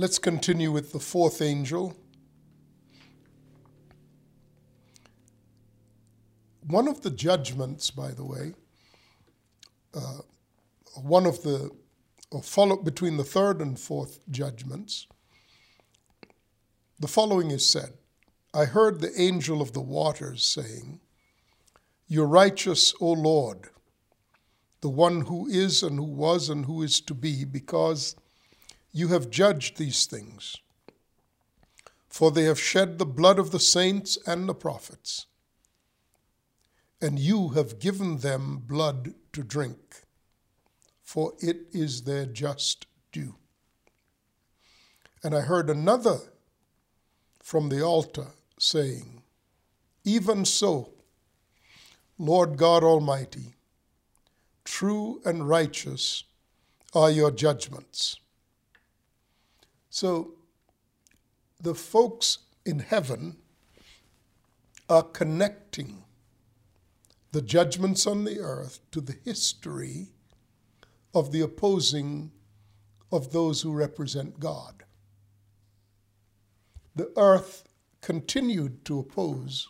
Let's continue with the fourth angel. One of the judgments, by the way, uh, one of the, or follow between the third and fourth judgments, the following is said I heard the angel of the waters saying, You're righteous, O Lord, the one who is and who was and who is to be, because you have judged these things. For they have shed the blood of the saints and the prophets and you have given them blood to drink, for it is their just due. And I heard another from the altar saying, Even so, Lord God Almighty, true and righteous are your judgments. So the folks in heaven are connecting the judgments on the earth to the history of the opposing of those who represent God. The earth continued to oppose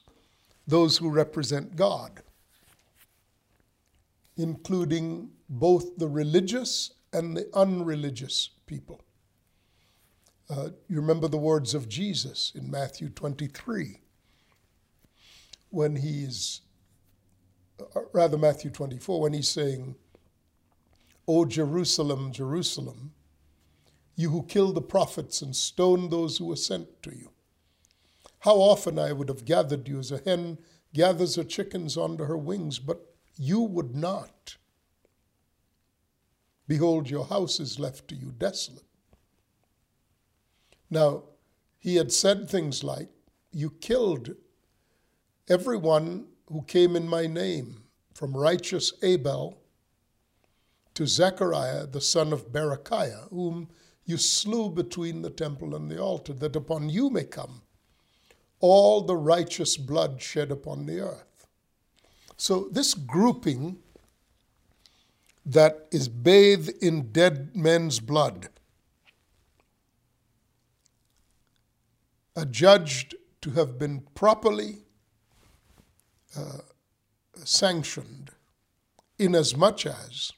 those who represent God, including both the religious and the unreligious people. Uh, you remember the words of Jesus in Matthew 23 when he's uh, rather Matthew 24, when he's saying, O Jerusalem, Jerusalem, you who killed the prophets and stoned those who were sent to you. How often I would have gathered you as a hen gathers her chickens under her wings, but you would not. Behold, your house is left to you desolate. Now, he had said things like, You killed everyone who came in my name, from righteous Abel to Zechariah the son of Berechiah, whom you slew between the temple and the altar, that upon you may come all the righteous blood shed upon the earth. So, this grouping that is bathed in dead men's blood, adjudged to have been properly uh, sanctioned inasmuch as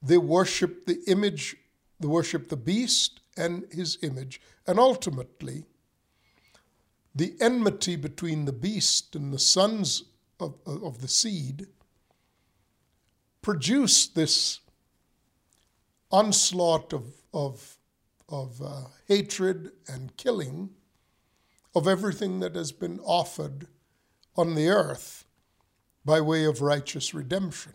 they worship the image, they worship the beast and his image, and ultimately the enmity between the beast and the sons of, of the seed produce this onslaught of, of, of uh, hatred and killing of everything that has been offered on the earth by way of righteous redemption.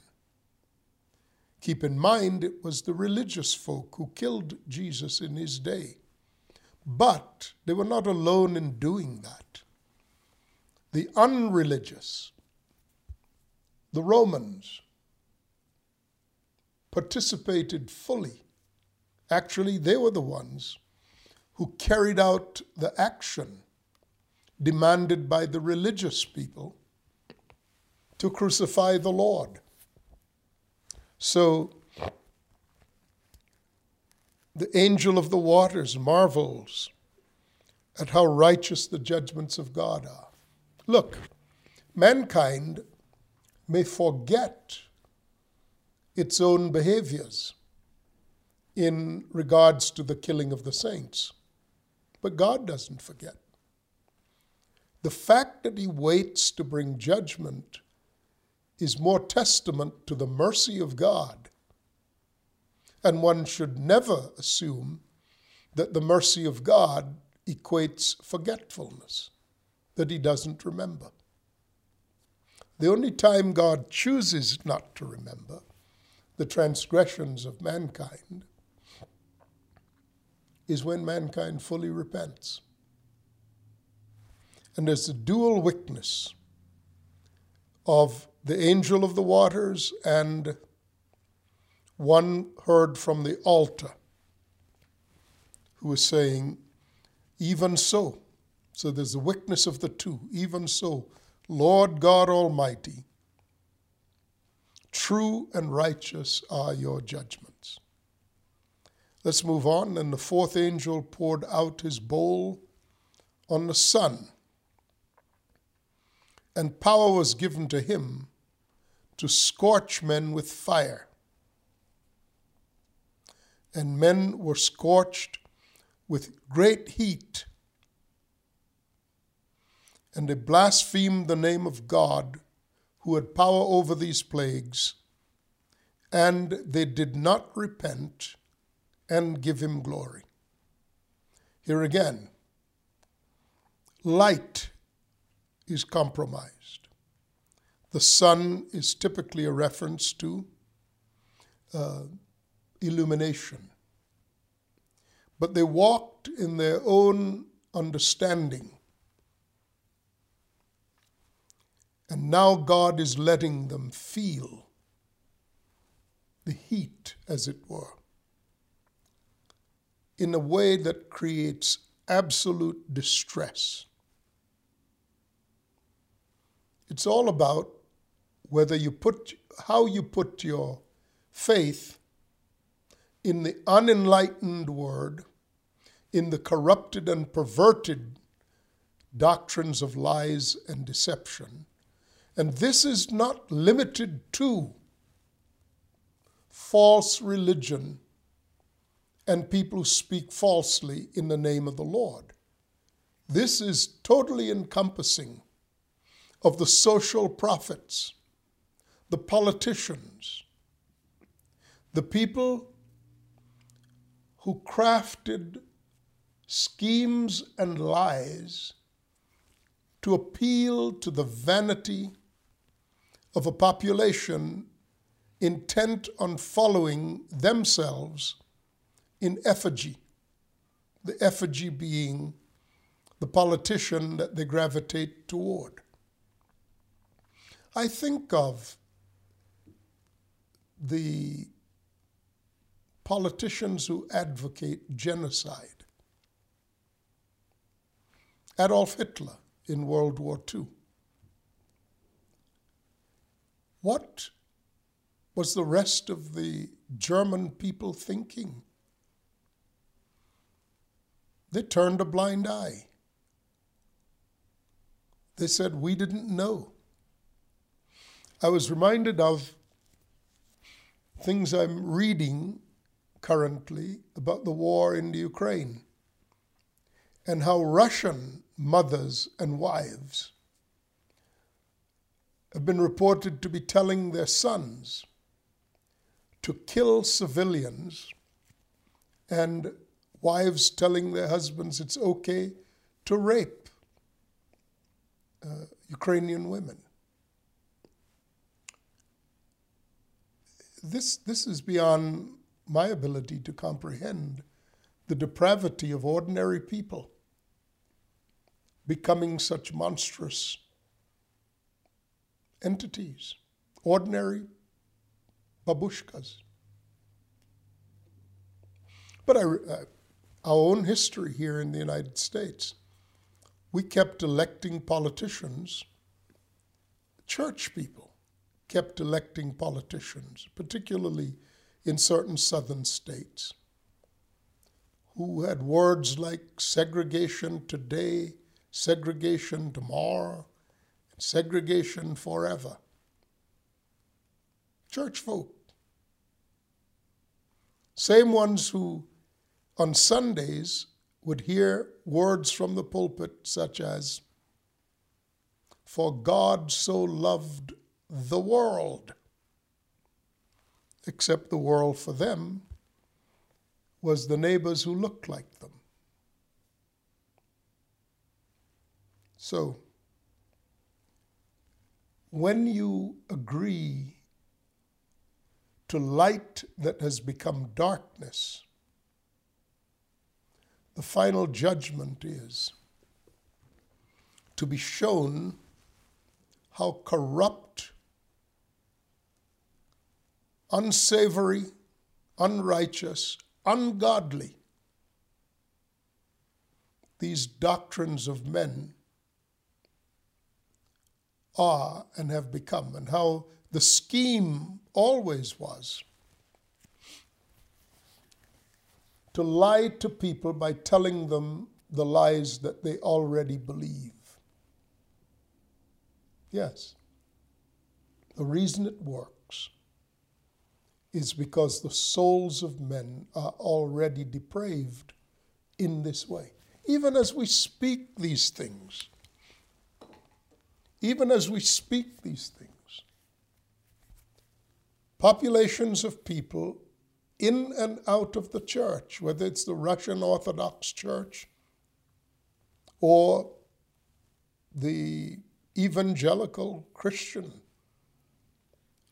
Keep in mind, it was the religious folk who killed Jesus in his day. But they were not alone in doing that. The unreligious, the Romans, participated fully. Actually, they were the ones who carried out the action demanded by the religious people to crucify the Lord. So the angel of the waters marvels at how righteous the judgments of God are. Look, mankind may forget its own behaviors in regards to the killing of the saints, but God doesn't forget. The fact that he waits to bring judgment is more testament to the mercy of God. And one should never assume that the mercy of God equates forgetfulness, that he doesn't remember. The only time God chooses not to remember the transgressions of mankind is when mankind fully repents. And there's a dual witness of the angel of the waters and one heard from the altar who is saying, Even so. So there's a witness of the two. Even so, Lord God Almighty, true and righteous are your judgments. Let's move on. And the fourth angel poured out his bowl on the sun, and power was given to him to scorch men with fire. And men were scorched with great heat. And they blasphemed the name of God, who had power over these plagues, and they did not repent and give him glory. Here again, light is compromised. The sun is typically a reference to uh, illumination. But they walked in their own understanding. And now God is letting them feel the heat, as it were, in a way that creates absolute distress. It's all about whether you put how you put your faith in the unenlightened word, in the corrupted and perverted doctrines of lies and deception. And this is not limited to false religion and people who speak falsely in the name of the Lord. This is totally encompassing of the social prophets, the politicians, the people who crafted schemes and lies to appeal to the vanity of a population intent on following themselves in effigy, the effigy being the politician that they gravitate toward. I think of the politicians who advocate genocide. Adolf Hitler in World War II. What was the rest of the German people thinking? They turned a blind eye. They said, We didn't know. I was reminded of things I'm reading currently about the war in the Ukraine and how Russian mothers and wives have been reported to be telling their sons to kill civilians and wives telling their husbands it's okay to rape uh, Ukrainian women. This, this is beyond my ability to comprehend the depravity of ordinary people becoming such monstrous entities, ordinary babushkas. But I, uh, our own history here in the United States, we kept electing politicians, church people kept electing politicians, particularly in certain southern states, who had words like segregation today, segregation tomorrow, and segregation forever. Church folk. Same ones who on Sundays would hear words from the pulpit such as, For God so loved the world except the world for them was the neighbors who looked like them. So, when you agree to light that has become darkness, the final judgment is to be shown how corrupt unsavory, unrighteous, ungodly. These doctrines of men are and have become, and how the scheme always was to lie to people by telling them the lies that they already believe. Yes. The reason it works is because the souls of men are already depraved in this way. Even as we speak these things, even as we speak these things, populations of people in and out of the church, whether it's the Russian Orthodox Church or the evangelical Christian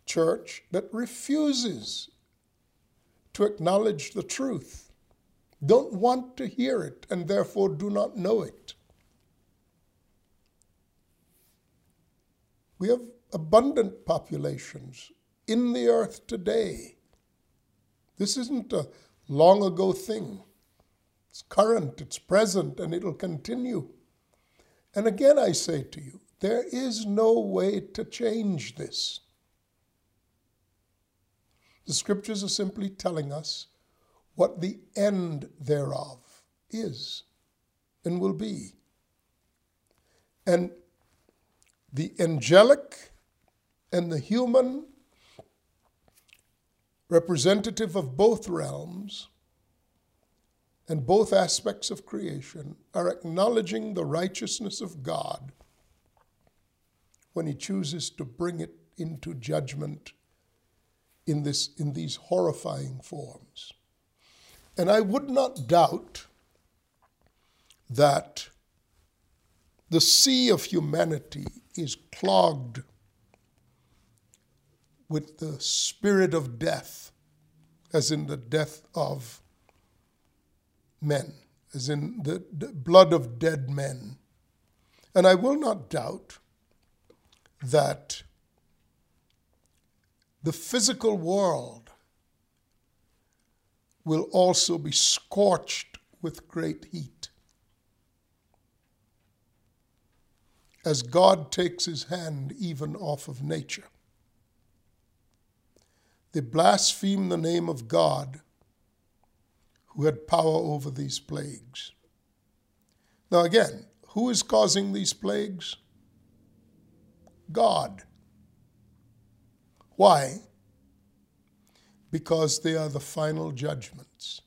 church that refuses to acknowledge the truth, don't want to hear it, and therefore do not know it. We have abundant populations in the earth today. This isn't a long ago thing. It's current, it's present, and it'll continue. And again, I say to you, there is no way to change this. The scriptures are simply telling us what the end thereof is and will be. And the angelic and the human representative of both realms and both aspects of creation are acknowledging the righteousness of God when he chooses to bring it into judgment in, this, in these horrifying forms. And I would not doubt that the sea of humanity is clogged with the spirit of death, as in the death of men, as in the, the blood of dead men. And I will not doubt that the physical world will also be scorched with great heat. As God takes his hand even off of nature. They blaspheme the name of God who had power over these plagues. Now, again, who is causing these plagues? God. Why? Because they are the final judgments.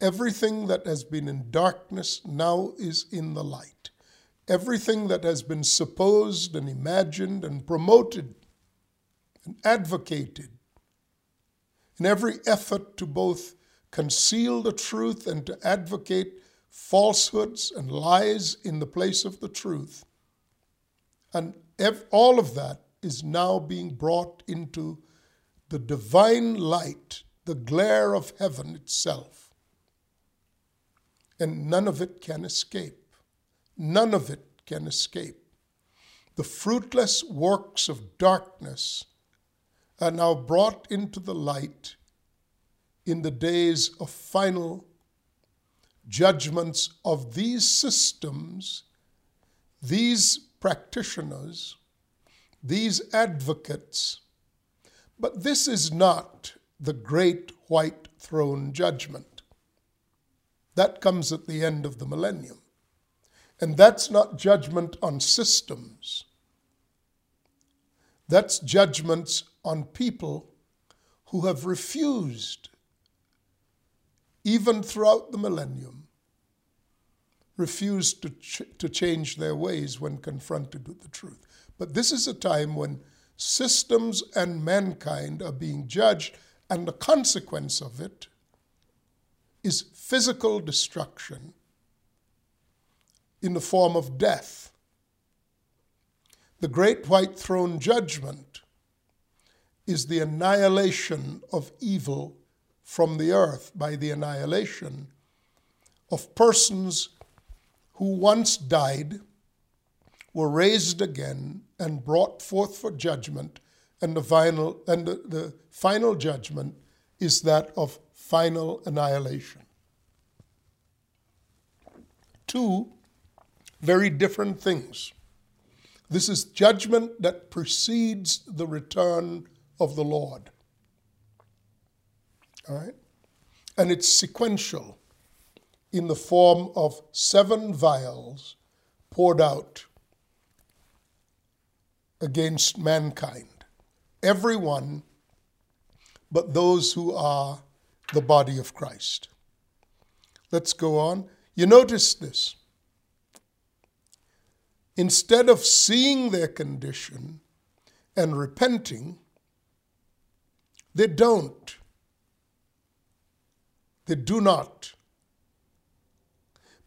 Everything that has been in darkness now is in the light. Everything that has been supposed and imagined and promoted and advocated in every effort to both conceal the truth and to advocate falsehoods and lies in the place of the truth. And all of that is now being brought into the divine light, the glare of heaven itself. And none of it can escape. None of it can escape. The fruitless works of darkness are now brought into the light in the days of final judgments of these systems, these practitioners, these advocates. But this is not the great white throne judgment. That comes at the end of the millennium. And that's not judgment on systems. That's judgments on people who have refused, even throughout the millennium, refused to, ch- to change their ways when confronted with the truth. But this is a time when systems and mankind are being judged, and the consequence of it is physical destruction in the form of death. The great white throne judgment is the annihilation of evil from the earth by the annihilation of persons who once died, were raised again, and brought forth for judgment. And the final, and the, the final judgment is that of final annihilation. Two very different things. This is judgment that precedes the return of the Lord. All right? and it's sequential in the form of seven vials poured out against mankind. Everyone but those who are the body of Christ. Let's go on. You notice this. Instead of seeing their condition and repenting, they don't. They do not.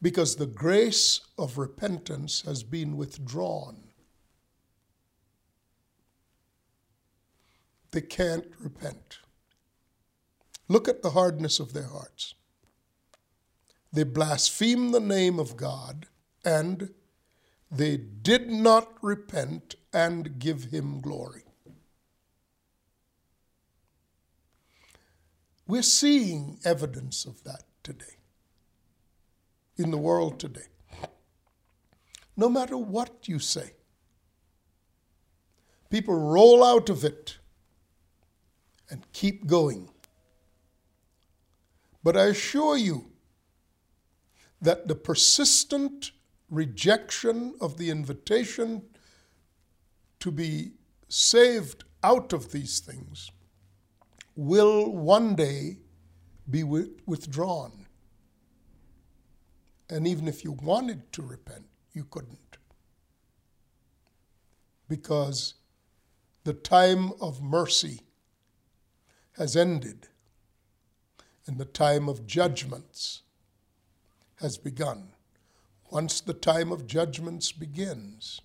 Because the grace of repentance has been withdrawn. They can't repent. Look at the hardness of their hearts. They blaspheme the name of God and they did not repent and give him glory. We're seeing evidence of that today in the world today. No matter what you say, people roll out of it and keep going. But I assure you that the persistent rejection of the invitation to be saved out of these things will one day be withdrawn. And even if you wanted to repent, you couldn't. Because the time of mercy has ended and the time of judgments has begun. Once the time of judgments begins,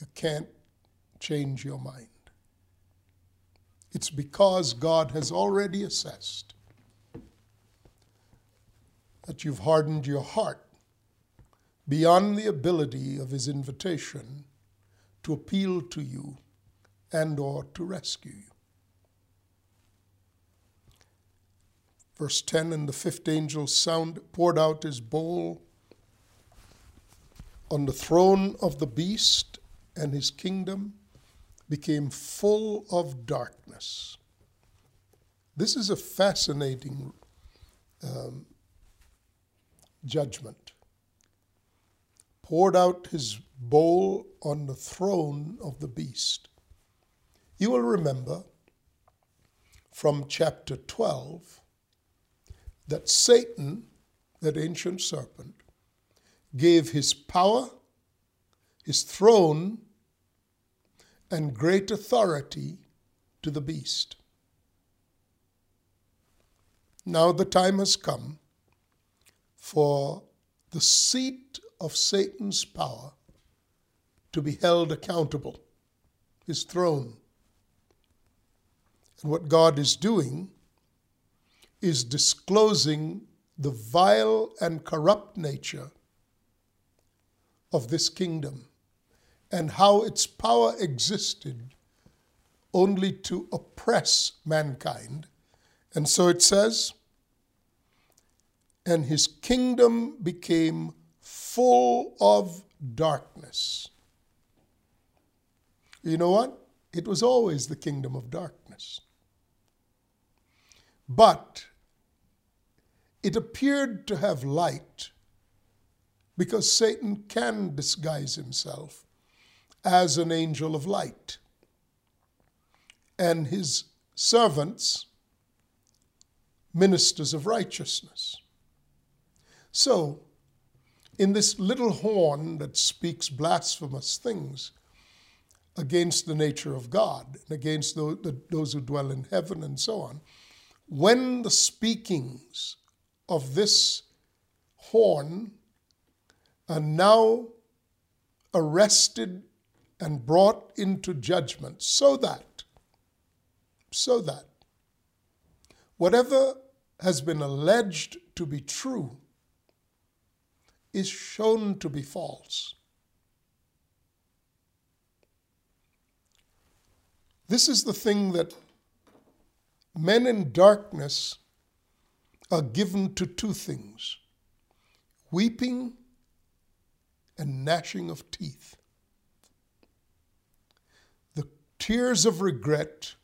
you can't change your mind. It's because God has already assessed that you've hardened your heart beyond the ability of his invitation to appeal to you and or to rescue you. Verse 10 And the fifth angel sound poured out his bowl on the throne of the beast, and his kingdom became full of darkness. This is a fascinating um, judgment. Poured out his bowl on the throne of the beast. You will remember from chapter 12 that Satan, that ancient serpent, gave his power, his throne, and great authority to the beast. Now the time has come for the seat of Satan's power to be held accountable, his throne. And what God is doing is disclosing the vile and corrupt nature of this kingdom and how its power existed only to oppress mankind. And so it says, and his kingdom became full of darkness. You know what? It was always the kingdom of darkness. But it appeared to have light because Satan can disguise himself as an angel of light. And his servants, ministers of righteousness. So, in this little horn that speaks blasphemous things against the nature of God and against those who dwell in heaven and so on, when the speakings of this horn are now arrested and brought into judgment so that so that whatever has been alleged to be true is shown to be false. This is the thing that men in darkness are given to two things weeping and gnashing of teeth. The tears of regret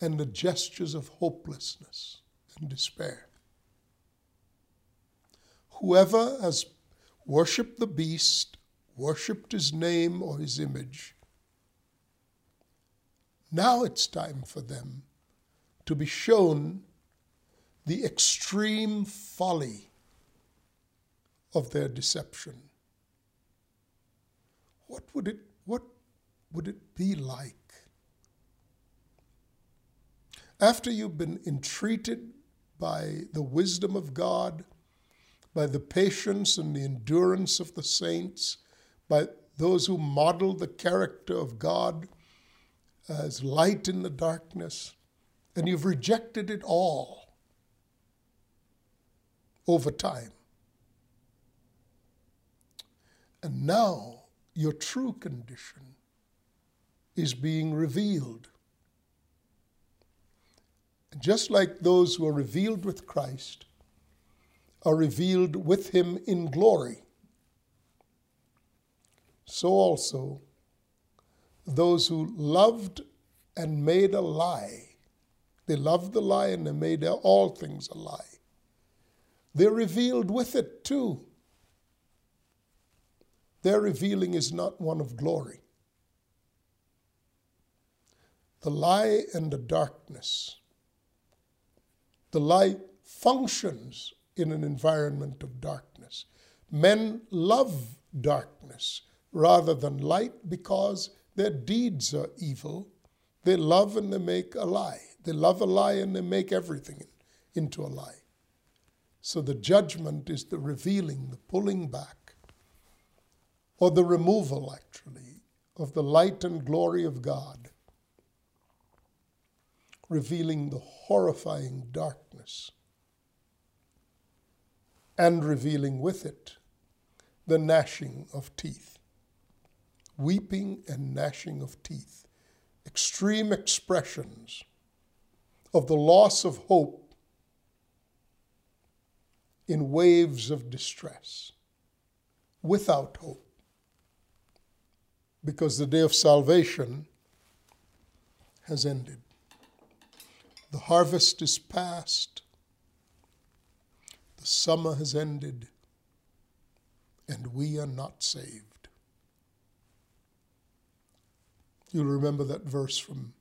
and the gestures of hopelessness and despair. Whoever has worshiped the beast, worshiped his name or his image, now it's time for them to be shown the extreme folly of their deception. What would it, what would it be like after you've been entreated by the wisdom of God, by the patience and the endurance of the saints, by those who model the character of God as light in the darkness, and you've rejected it all over time. And now your true condition is being revealed. Just like those who are revealed with Christ are revealed with him in glory, so also those who loved and made a lie, they loved the lie and they made all things a lie. They're revealed with it too. Their revealing is not one of glory. The lie and the darkness. The lie functions in an environment of darkness. Men love darkness rather than light because their deeds are evil. They love and they make a lie. They love a lie and they make everything into a lie. So the judgment is the revealing, the pulling back, or the removal, actually, of the light and glory of God, revealing the horrifying darkness, and revealing with it the gnashing of teeth weeping and gnashing of teeth, extreme expressions of the loss of hope in waves of distress, without hope. Because the day of salvation has ended. The harvest is past, the summer has ended, and we are not saved. You'll remember that verse from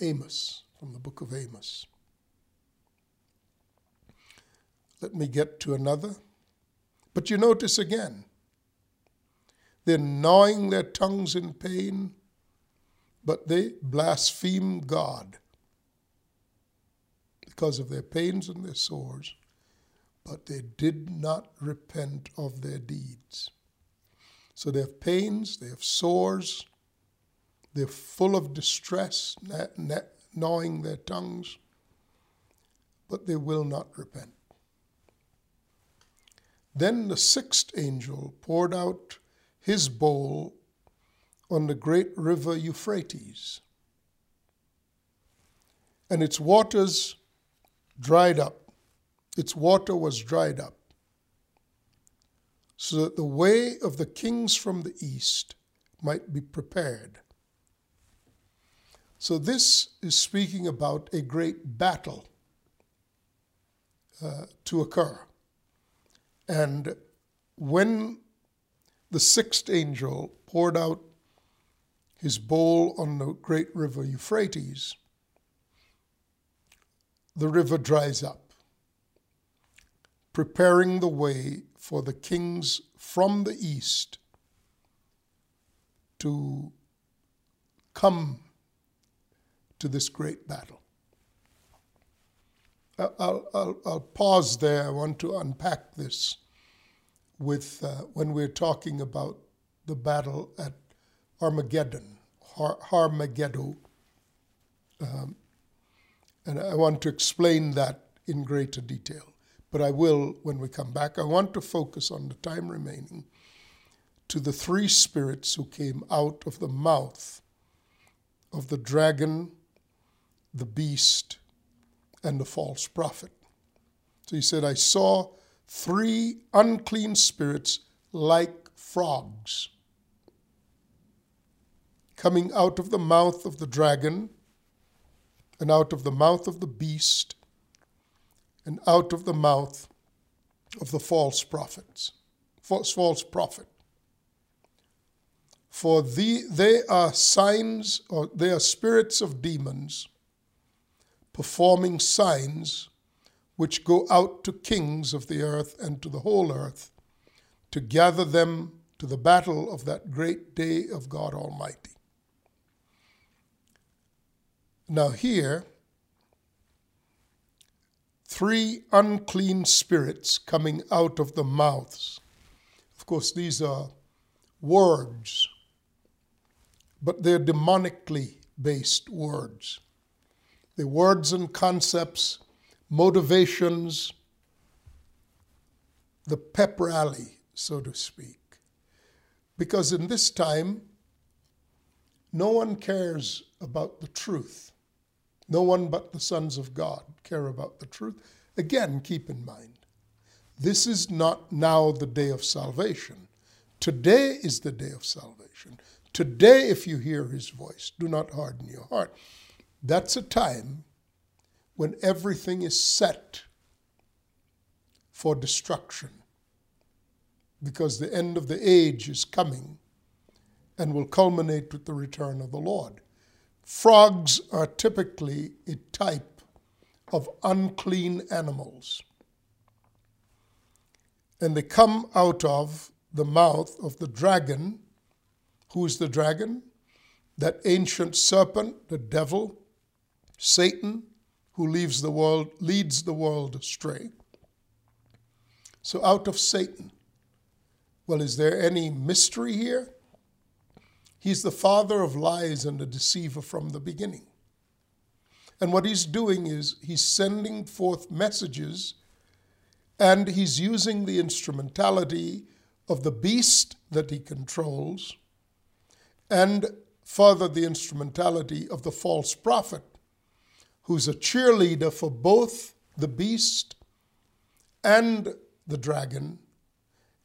Amos, from the book of Amos. Let me get to another. But you notice again, they're gnawing their tongues in pain, but they blaspheme God because of their pains and their sores, but they did not repent of their deeds. So they have pains, they have sores, they're full of distress, gnawing their tongues, but they will not repent. Then the sixth angel poured out his bowl on the great river Euphrates, and its waters dried up. Its water was dried up, so that the way of the kings from the east might be prepared. So, this is speaking about a great battle uh, to occur. And when the sixth angel poured out his bowl on the great river Euphrates, the river dries up, preparing the way for the kings from the east to come to this great battle. I'll, I'll, I'll pause there. I want to unpack this with uh, when we're talking about the battle at Armageddon, Har- Harmageddon. Um, and I want to explain that in greater detail. But I will when we come back. I want to focus on the time remaining to the three spirits who came out of the mouth of the dragon the beast, and the false prophet. So he said, I saw three unclean spirits like frogs coming out of the mouth of the dragon, and out of the mouth of the beast, and out of the mouth of the false prophets, false, false prophet. For the, they are signs, or they are spirits of demons, performing signs which go out to kings of the earth and to the whole earth to gather them to the battle of that great day of God Almighty. Now, here, three unclean spirits coming out of the mouths. Of course, these are words, but they're demonically based words. They're words and concepts, motivations, the pep rally, so to speak. Because in this time, no one cares about the truth. No one but the sons of God care about the truth. Again, keep in mind, this is not now the day of salvation. Today is the day of salvation. Today, if you hear his voice, do not harden your heart. That's a time when everything is set for destruction because the end of the age is coming and will culminate with the return of the Lord. Frogs are typically a type of unclean animals. And they come out of the mouth of the dragon. Who is the dragon? That ancient serpent, the devil, Satan, who leaves the world, leads the world astray. So out of Satan. Well, is there any mystery here? He's the father of lies and a deceiver from the beginning. And what he's doing is he's sending forth messages and he's using the instrumentality of the beast that he controls and further the instrumentality of the false prophet, who's a cheerleader for both the beast and the dragon.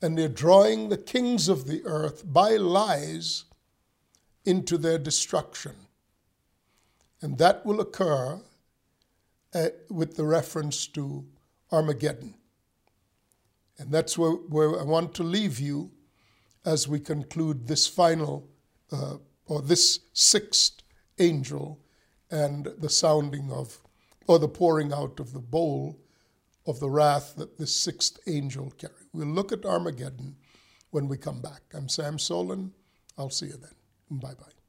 And they're drawing the kings of the earth by lies into their destruction. And that will occur uh, with the reference to Armageddon. And that's where, where I want to leave you as we conclude this final, uh, or this sixth angel and the sounding of, or the pouring out of the bowl of the wrath that this sixth angel carried. We'll look at Armageddon when we come back. I'm Sam Soleyn. I'll see you then. Bye bye.